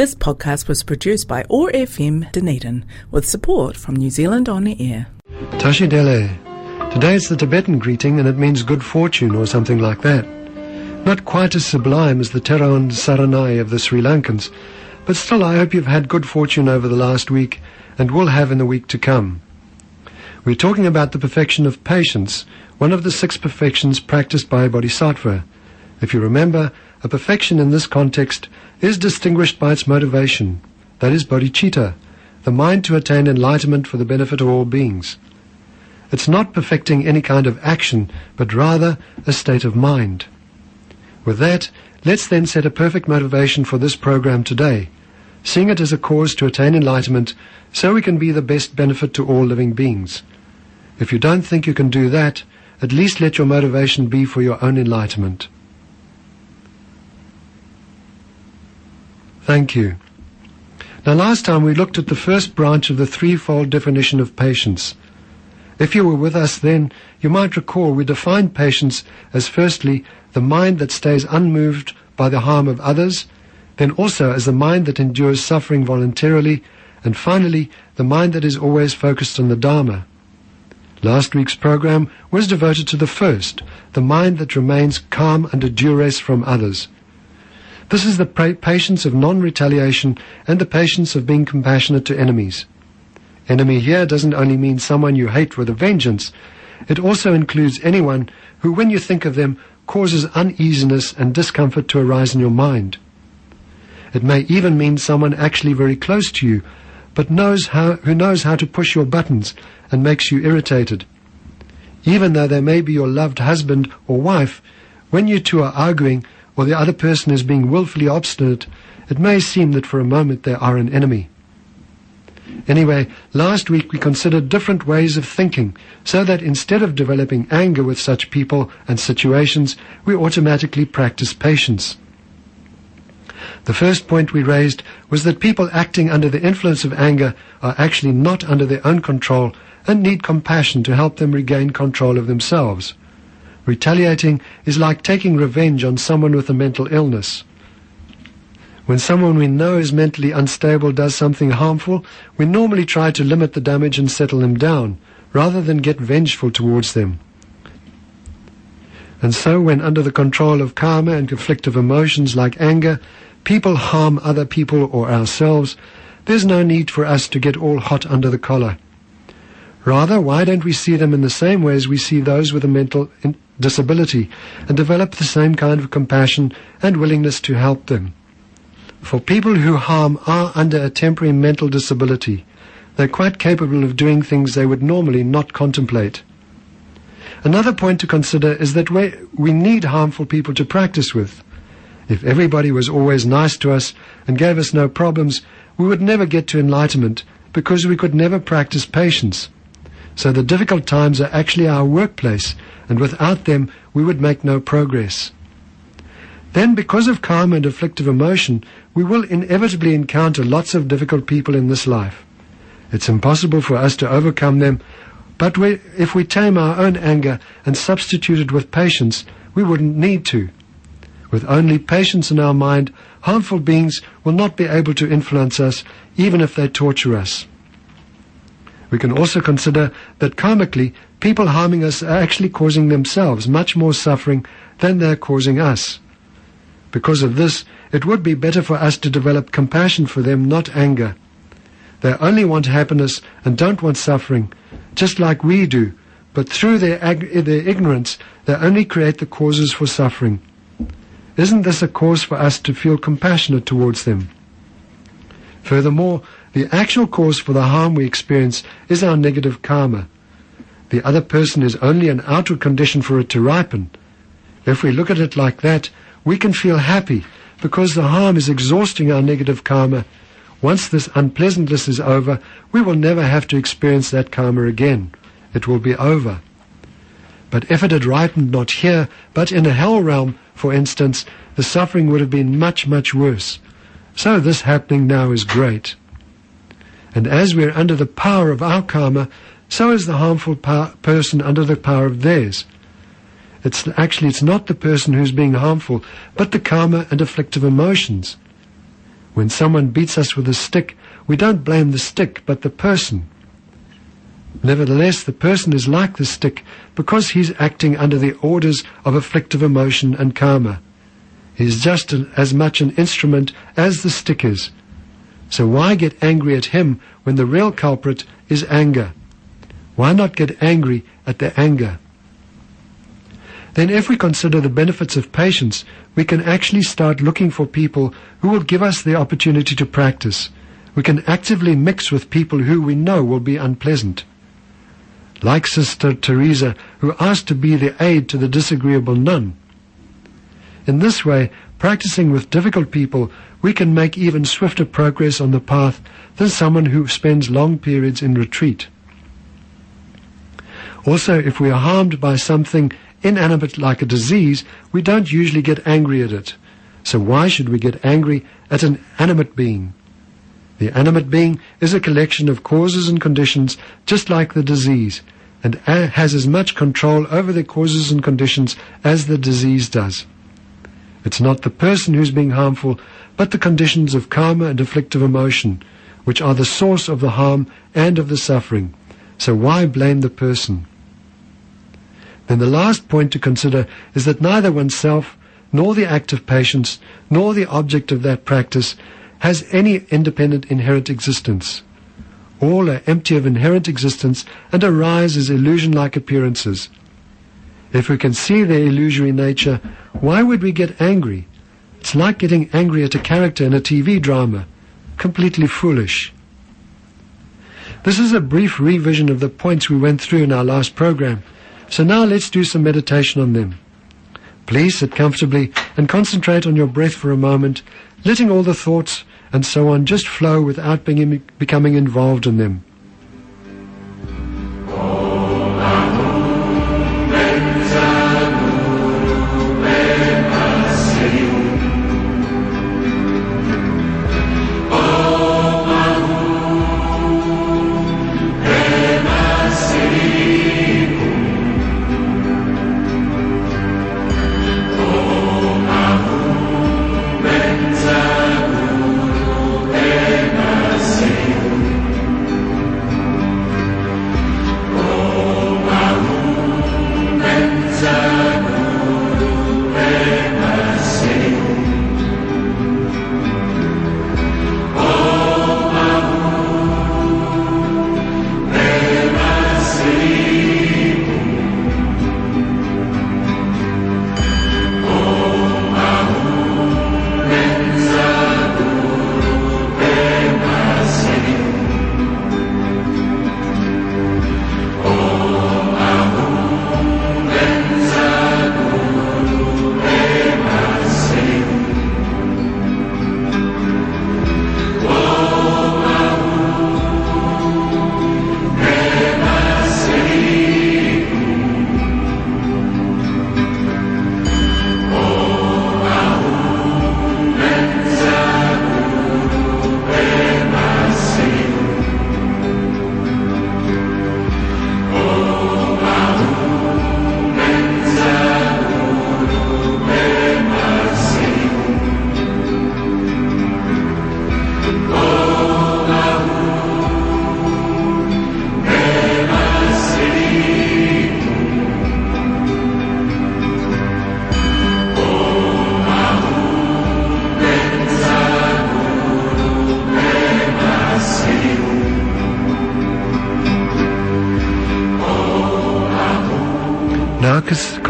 This podcast was produced by OAR FM Dunedin with support from New Zealand On Air. Tashi Dele. Today it's the Tibetan greeting and it means good fortune or something like that. Not quite as sublime as the Theruwan Saranai of the Sri Lankans, but still I hope you've had good fortune over the last week and will have in the week to come. We're talking about the perfection of patience, one of the six perfections practiced by bodhisattva. If you remember, a perfection in this context is distinguished by its motivation, that is bodhicitta, the mind to attain enlightenment for the benefit of all beings. It's not perfecting any kind of action, but rather a state of mind. With that, let's then set a perfect motivation for this program today, seeing it as a cause to attain enlightenment so we can be the best benefit to all living beings. If you don't think you can do that, at least let your motivation be for your own enlightenment. Thank you. Now, last time we looked at the first branch of the threefold definition of patience. If you were with us then, you might recall we defined patience as firstly the mind that stays unmoved by the harm of others, then also as the mind that endures suffering voluntarily, and finally the mind that is always focused on the Dharma. Last week's program was devoted to the first, the mind that remains calm under duress from others. This is the patience of non-retaliation and the patience of being compassionate to enemies. Enemy here doesn't only mean someone you hate with a vengeance. It also includes anyone who, when you think of them, causes uneasiness and discomfort to arise in your mind. It may even mean someone actually very close to you, but knows how, who knows how to push your buttons and makes you irritated. Even though they may be your loved husband or wife, when you two are arguing, or the other person is being willfully obstinate, it may seem that for a moment they are an enemy. Anyway, last week we considered different ways of thinking, so that instead of developing anger with such people and situations, we automatically practice patience. The first point we raised was that people acting under the influence of anger are actually not under their own control and need compassion to help them regain control of themselves. Retaliating is like taking revenge on someone with a mental illness. When someone we know is mentally unstable does something harmful, we normally try to limit the damage and settle them down, rather than get vengeful towards them. And so, when under the control of karma and conflictive emotions like anger, people harm other people or ourselves, there's no need for us to get all hot under the collar. Rather, why don't we see them in the same way as we see those with a mental disability and develop the same kind of compassion and willingness to help them? For people who harm are under a temporary mental disability. They're quite capable of doing things they would normally not contemplate. Another point to consider is that we, need harmful people to practice with. If everybody was always nice to us and gave us no problems, we would never get to enlightenment because we could never practice patience. So the difficult times are actually our workplace, and without them we would make no progress. Then, because of karma and afflictive emotion, we will inevitably encounter lots of difficult people in this life. It's impossible for us to overcome them, but we, if we tame our own anger and substitute it with patience, we wouldn't need to. With only patience in our mind, harmful beings will not be able to influence us, even if they torture us. We can also consider that karmically, people harming us are actually causing themselves much more suffering than they're causing us. Because of this, it would be better for us to develop compassion for them, not anger. They only want happiness and don't want suffering, just like we do, but through their, ag- their ignorance, they only create the causes for suffering. Isn't this a cause for us to feel compassionate towards them? Furthermore, the actual cause for the harm we experience is our negative karma. The other person is only an outer condition for it to ripen. If we look at it like that, we can feel happy because the harm is exhausting our negative karma. Once this unpleasantness is over, we will never have to experience that karma again. It will be over. But if it had ripened not here, but in a hell realm, for instance, the suffering would have been much, much worse. So this happening now is great. And as we are under the power of our karma, so is the harmful person under the power of theirs. It's actually it's not the person who's being harmful, but the karma and afflictive emotions. When someone beats us with a stick, we don't blame the stick, but the person. Nevertheless, the person is like the stick because he's acting under the orders of afflictive emotion and karma. He's just as much an instrument as the stick is. So why get angry at him when the real culprit is anger? Why not get angry at the anger? Then if we consider the benefits of patience, we can actually start looking for people who will give us the opportunity to practice. We can actively mix with people who we know will be unpleasant like Sister Teresa, who asked to be the aid to the disagreeable nun. In this way, practicing with difficult people, we can make even swifter progress on the path than someone who spends long periods in retreat. Also, if we are harmed by something inanimate like a disease, we don't usually get angry at it. So why should we get angry at an animate being? The animate being is a collection of causes and conditions just like the disease and has as much control over the causes and conditions as the disease does. It's not the person who's being harmful, but the conditions of karma and afflictive emotion, which are the source of the harm and of the suffering. So why blame the person? Then the last point to consider is that neither oneself, nor the act of patience, nor the object of that practice has any independent inherent existence. All are empty of inherent existence and arise as illusion-like appearances. If we can see their illusory nature, why would we get angry? It's like getting angry at a character in a TV drama. Completely foolish. This is a brief revision of the points we went through in our last program. So now let's do some meditation on them. Please sit comfortably and concentrate on your breath for a moment, letting all the thoughts and so on just flow without being, becoming involved in them.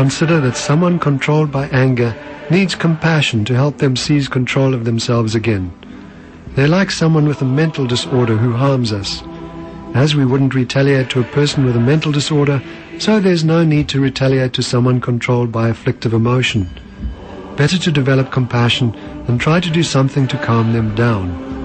Consider that someone controlled by anger needs compassion to help them seize control of themselves again. They're like someone with a mental disorder who harms us. As we wouldn't retaliate to a person with a mental disorder, so there's no need to retaliate to someone controlled by afflictive emotion. Better to develop compassion and try to do something to calm them down.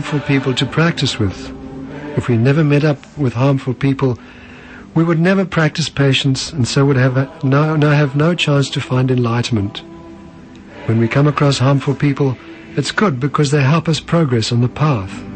Harmful people to practice with. If we never met up with harmful people, we would never practice patience and so would have no, no, have no chance to find enlightenment. When we come across harmful people, it's good because they help us progress on the path.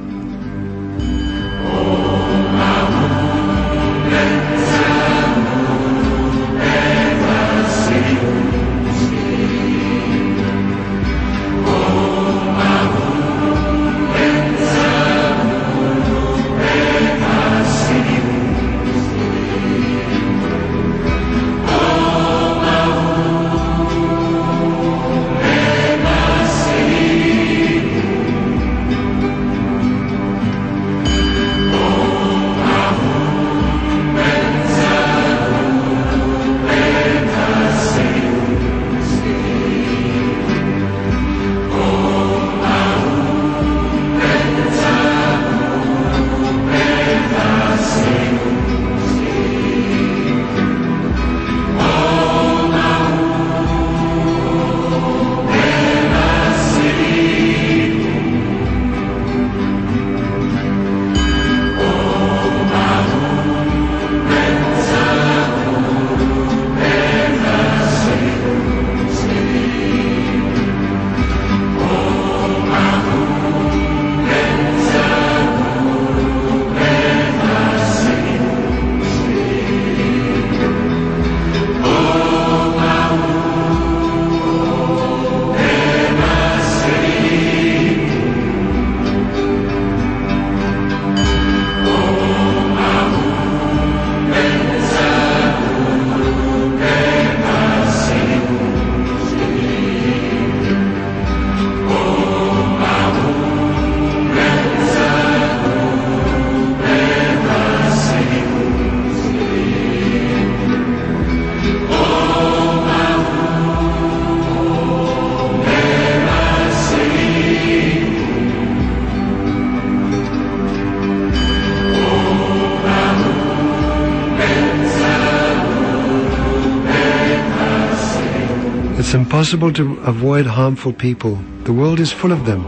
Impossible to avoid harmful people. The world is full of them.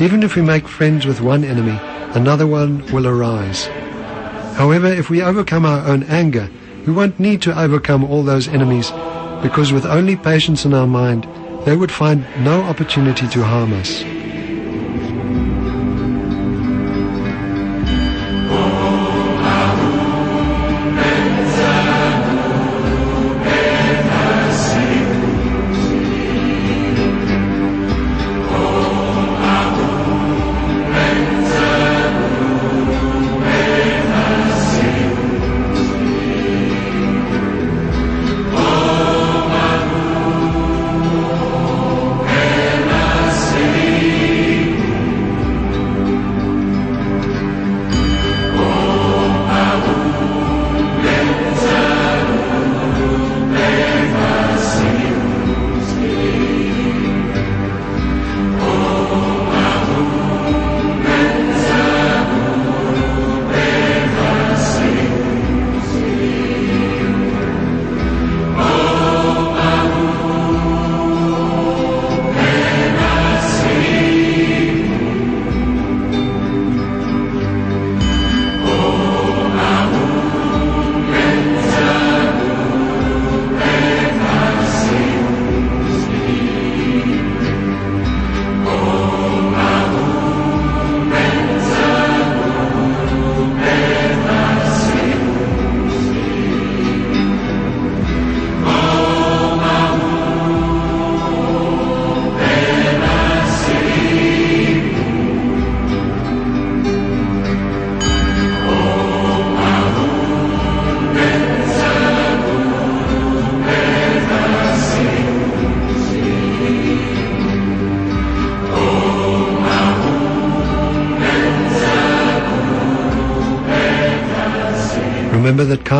Even if we make friends with one enemy, another one will arise. However, if we overcome our own anger, we won't need to overcome all those enemies because with only patience in our mind, they would find no opportunity to harm us.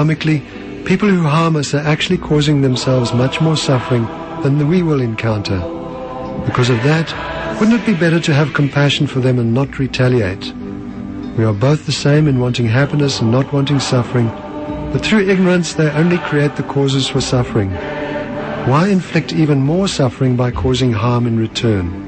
Karmically, people who harm us are actually causing themselves much more suffering than we will encounter. Because of that, wouldn't it be better to have compassion for them and not retaliate? We are both the same in wanting happiness and not wanting suffering, but through ignorance they only create the causes for suffering. Why inflict even more suffering by causing harm in return?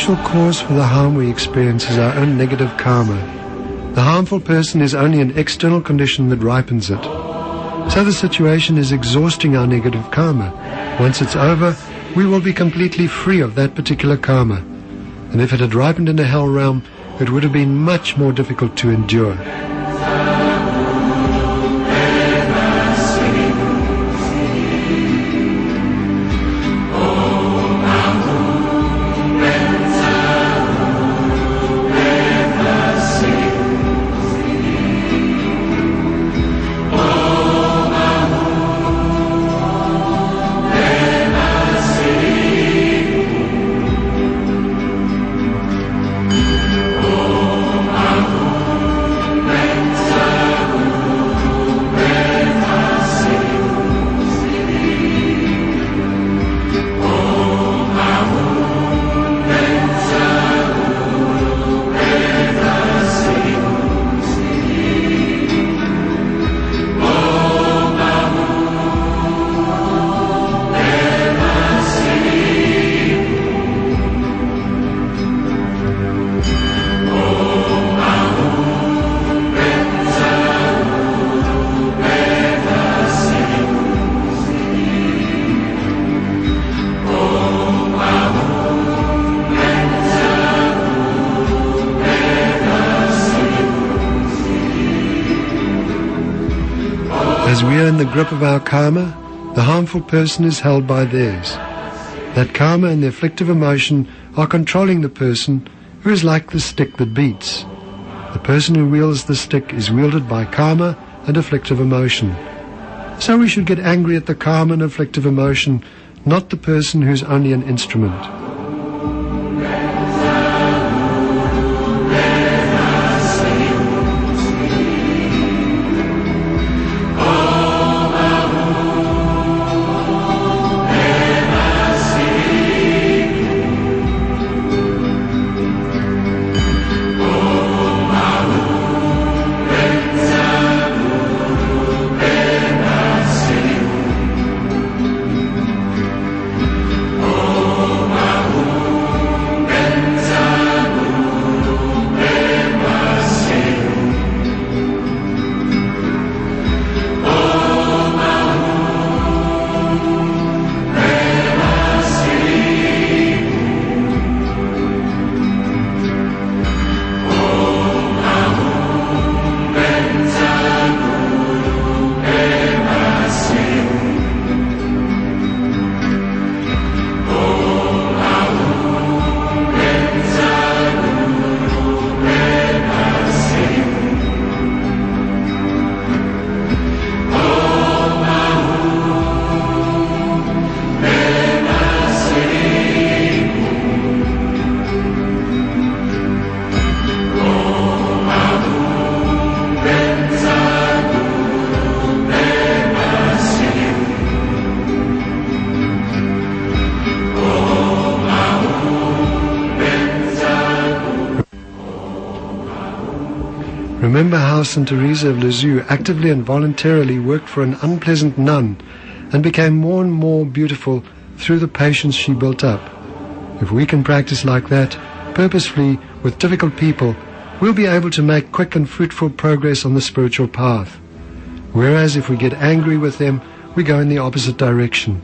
Actual cause for the harm we experience is our own negative karma. The harmful person is only an external condition that ripens it. So the situation is exhausting our negative karma. Once it's over, we will be completely free of that particular karma. And if it had ripened in the hell realm, it would have been much more difficult to endure. As we are in the grip of our karma, the harmful person is held by theirs. That karma and the afflictive emotion are controlling the person who is like the stick that beats. The person who wields the stick is wielded by karma and afflictive emotion. So we should get angry at the karma and afflictive emotion, not the person who's only an instrument. Remember how St. Teresa of Lisieux actively and voluntarily worked for an unpleasant nun and became more and more beautiful through the patience she built up. If we can practice like that, purposefully with difficult people, we'll be able to make quick and fruitful progress on the spiritual path. Whereas if we get angry with them, we go in the opposite direction.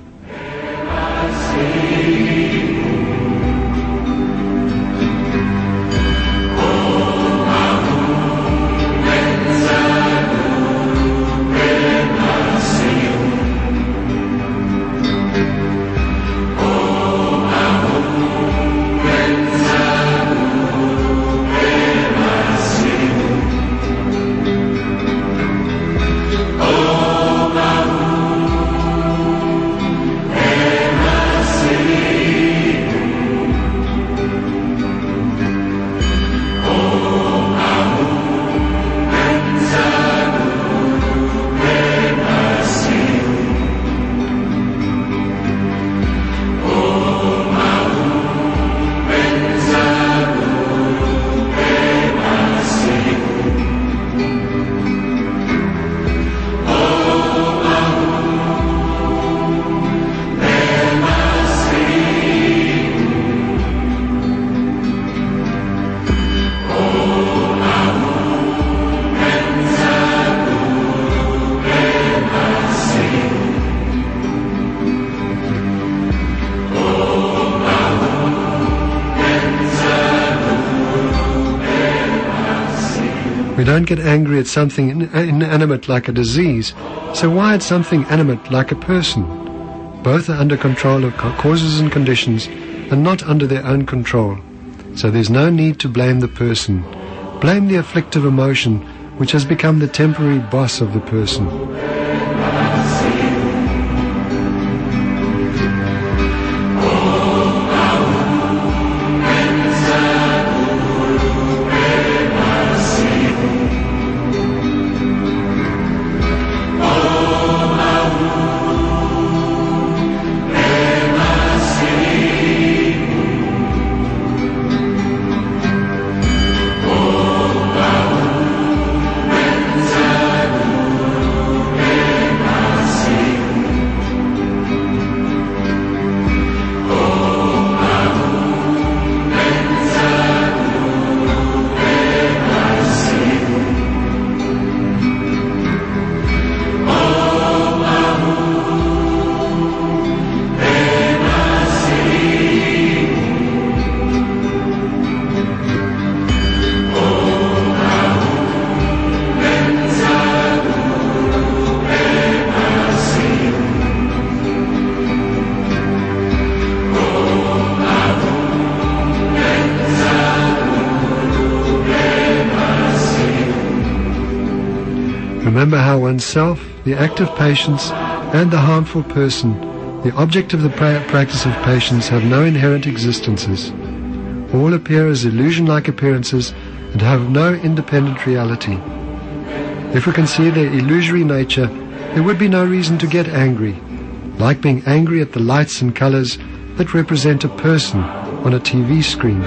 Don't get angry at something in- inanimate like a disease, so why at something animate like a person? Both are under control of causes and conditions and not under their own control. So there's no need to blame the person. Blame the afflictive emotion which has become the temporary boss of the person. The active patience, and the harmful person, the object of the practice of patience, have no inherent existences. All appear as illusion-like appearances and have no independent reality. If we can see their illusory nature, there would be no reason to get angry, like being angry at the lights and colors that represent a person on a TV screen.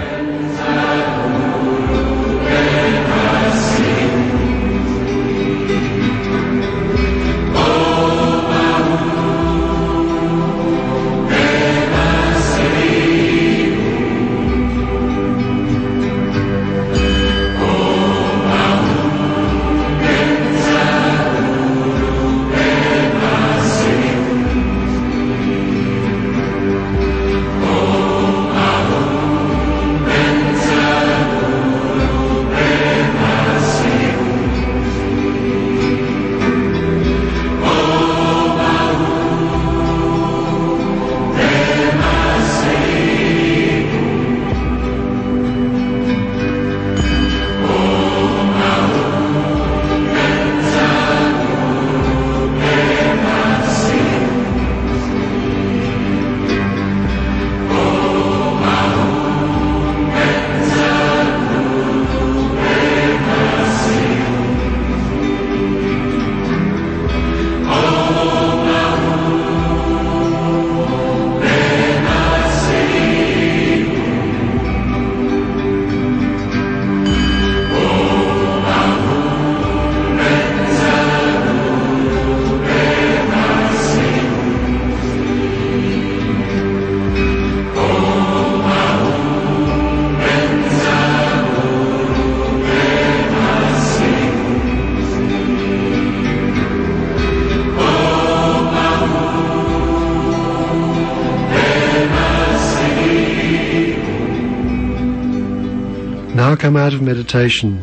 Come out of meditation.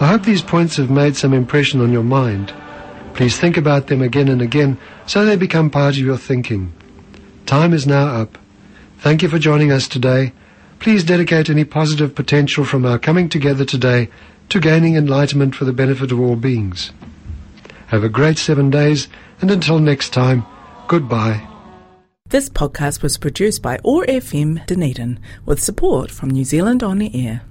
I hope these points have made some impression on your mind. Please think about them again and again so they become part of your thinking. Time is now up. Thank you for joining us today. Please dedicate any positive potential from our coming together today to gaining enlightenment for the benefit of all beings. Have a great seven days, and until next time, goodbye. This podcast was produced by OAR FM Dunedin with support from New Zealand On the Air.